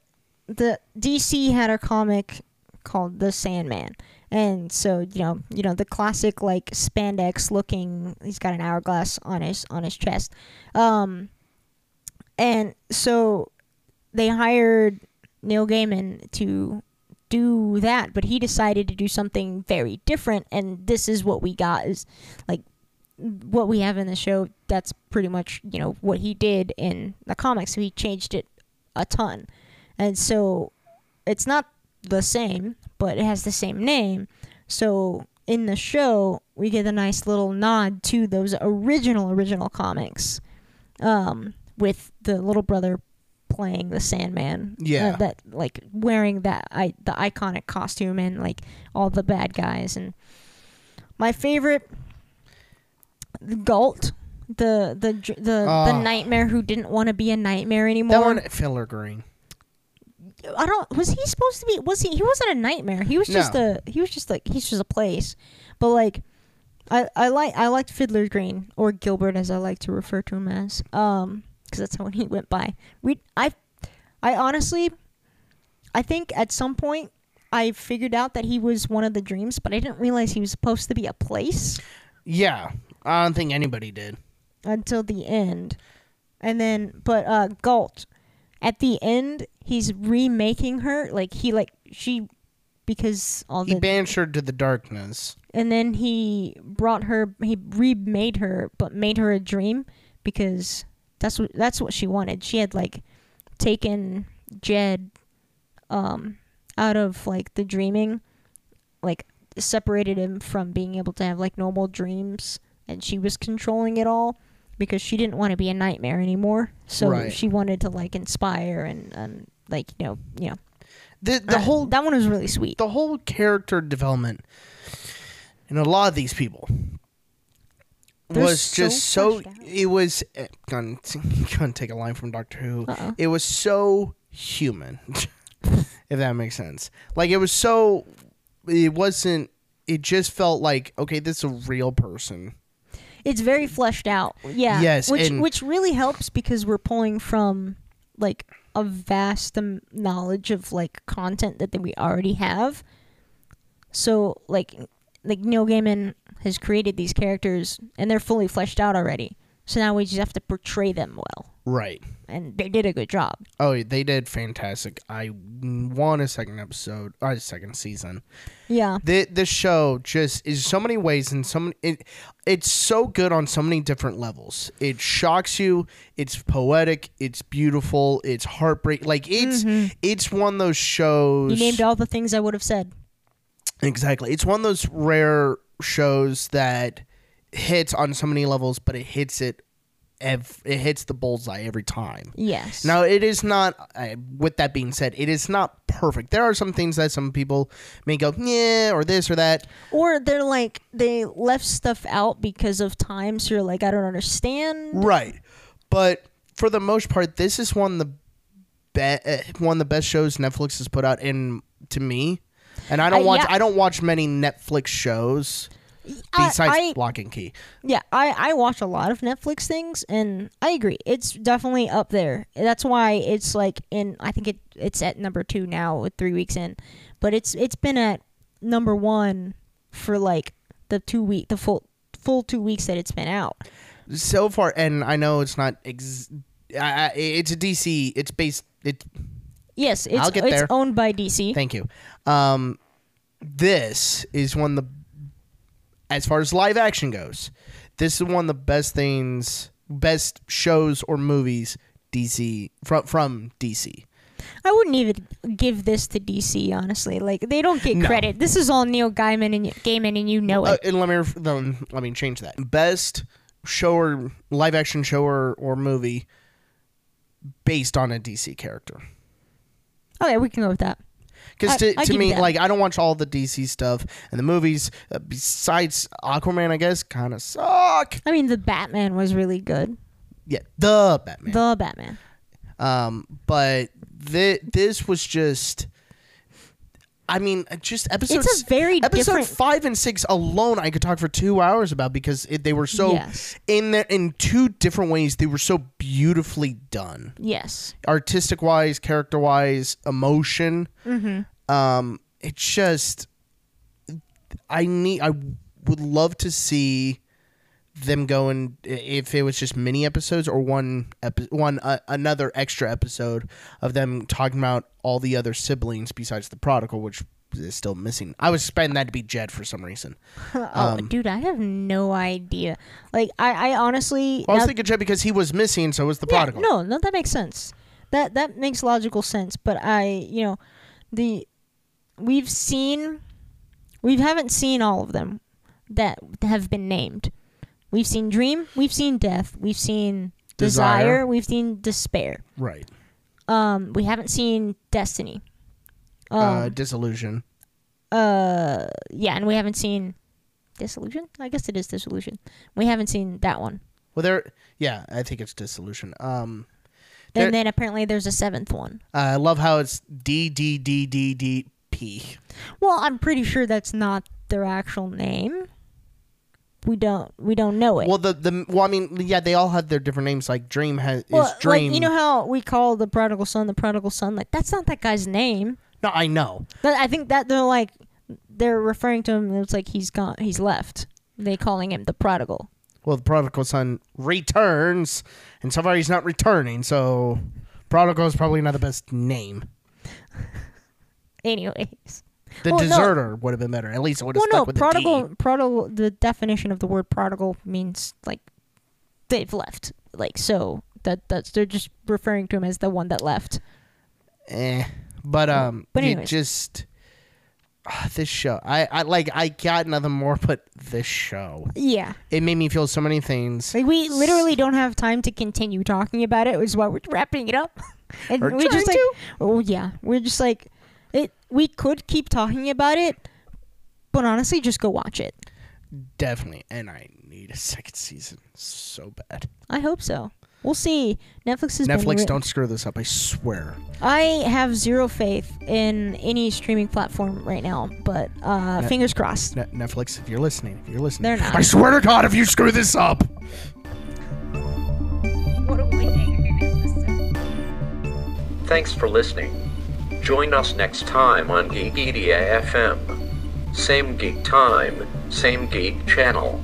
the DC had a comic called The Sandman. And so, you know, you know, the classic like spandex looking he's got an hourglass on his on his chest. Um and so they hired Neil Gaiman to do that, but he decided to do something very different and this is what we got is like what we have in the show that's pretty much, you know, what he did in the comics. So he changed it a ton. And so it's not the same, but it has the same name. So in the show, we get a nice little nod to those original original comics. Um, with the little brother playing the Sandman. uh, Yeah. that like wearing that I the iconic costume and like all the bad guys and my favorite Gault. The the the the Ah. nightmare who didn't want to be a nightmare anymore. That one Fiddler Green. I don't. Was he supposed to be? Was he? He wasn't a nightmare. He was just No. a. He was just like he's just a place. But like, I I like I liked Fiddler Green or Gilbert as I like to refer to him as. Um, because that's how he went by. We I, I honestly, I think at some point I figured out that he was one of the dreams, but I didn't realize he was supposed to be a place Yeah, I don't think anybody did. until the end. And then, but uh, Gault, at the end, he's remaking her. Like he like she, because all He the banished her to the darkness. and then he brought her. He remade her, but made her a dream because that's what that's what she wanted. She had like taken Jed, um, out of like the dreaming, like separated him from being able to have like normal dreams, and she was controlling it all because she didn't want to be a nightmare anymore. So Right. she wanted to like inspire and and like you know you know The the uh, whole that one was really sweet. the whole character development in a lot of these people They're was just so it was eh, gonna, gonna take a line from Doctor Who. Uh-oh. It was so human, if that makes sense. Like it was so, it wasn't. It just felt like okay, this is a real person. It's very fleshed out. Yeah. Yes, Which and- which really helps because we're pulling from like a vast um, knowledge of like content that, that we already have. So like like Neil Gaiman has created these characters and they're fully fleshed out already. So now we just have to portray them well. Right. And they did a good job. Oh, they did fantastic. I want a second episode, or a second season. Yeah. The this show just is so many ways and so many, it it's so good on so many different levels. It shocks you. It's poetic. It's beautiful. It's heartbreak. Like it's it's one of those shows. Mm-hmm. You named all the things I would have said. exactly. It's one of those rare shows that hits on so many levels, but it hits it. Ev- it hits the bullseye every time. Yes. Now, it is not. Uh, with that being said, it is not perfect. There are some things that some people may go, yeah, or this or that. or they're like they left stuff out because of time, so you're like, I don't understand. Right. But for the most part, this is one of the be- uh, one of the best shows Netflix has put out. In to me, and I don't Uh, watch. yeah. I don't watch many Netflix shows besides I- Locke and Key. Yeah, I, I watch a lot of Netflix things, and I agree. It's definitely up there. That's why it's like in. I think it it's at number two now with three weeks in, but it's it's been at number one for like the two week the full full two weeks that it's been out. So far, and I know it's not. Ex- I, I, it's a DC. It's based. It. Yes, it's I'll get it's there. owned by DC. Thank you. Um, this is one of the, as far as live action goes, this is one of the best things, best shows or movies DC from from DC. I wouldn't even give this to DC honestly. Like they don't get No. credit. This is all Neil Gaiman and Gaiman, and you know Uh, it. and let me then let me change that. Best show or live action show or, or movie based on a DC character. okay, we can go with that. Because to, I to me, like I don't watch all the DC stuff and the movies. Uh, besides Aquaman, I guess kind of suck. I mean, the Batman was really good. Yeah, the Batman. The Batman. Um, but thi- this was just. I mean, uh, just episodes. It's a very episode different. five and six alone. I could talk for two hours about because it, they were so Yes. in there in two different ways. They were so beautifully done, Yes. artistic wise, character wise, emotion. Mm-hmm. Um, it's just. I need. I would love to see them going if it was just mini episodes or one epi- one uh, another extra episode of them talking about all the other siblings besides the prodigal which is still missing i was expecting that to be jed for some reason oh, Um, dude, I have no idea. Like, I, I honestly. well, i was thinking jed because he was missing so was the yeah, prodigal no, no, that makes sense. That that makes logical sense. But I, you know, the we've seen, we haven't seen all of them that have been named. We've seen Dream. We've seen Death. We've seen Desire. Desire. We've seen Despair. Right. Um, we haven't seen Destiny. Um, uh, disillusion. uh, yeah, and we haven't seen Disillusion. I guess it is Disillusion. We haven't seen that one. Well, there. Yeah, I think it's disillusion. Um, There- And then apparently there's a seventh one. I love how it's D D D D D P. Well, I'm pretty sure that's not their actual name. We don't we don't know it. Well, the the well, I mean, yeah, they all have their different names. Like Dream has Well, is Dream. like you know how we call the prodigal son the prodigal son. Like that's not that guy's name. no, I know. But I think that they're like they're referring to him. It's like he's gone. He's left. They calling him the prodigal. Well, the prodigal son returns, and so far he's not returning. So, prodigal is probably not the best name. Anyways, The Well, no. deserter would have been better. At least it would have well, stuck no, with prodigal. the D. Prodigal. The definition of the word prodigal means like they've left. Like so that that's they're just referring to him as the one that left. Eh. But um, But anyways. just ah, this show. I I like I got nothing more but this show. Yeah, It made me feel so many things. like we literally don't have time to continue talking about it, which is why we're wrapping it up. and we're just like, to. oh yeah, we're just like, it. We could keep talking about it, but honestly, just go watch it. Definitely, and I need a second season so bad. I hope so. We'll see. Netflix has been Netflix, don't screw this up. I swear. I have zero faith in any streaming platform right now, but uh, Net- fingers crossed. Ne- Netflix, if you're listening, if you're listening, They're not. I swear to God, if you screw this up. What a Thanks for listening. Join us next time on Geekedia FM. Same geek time, same geek channel.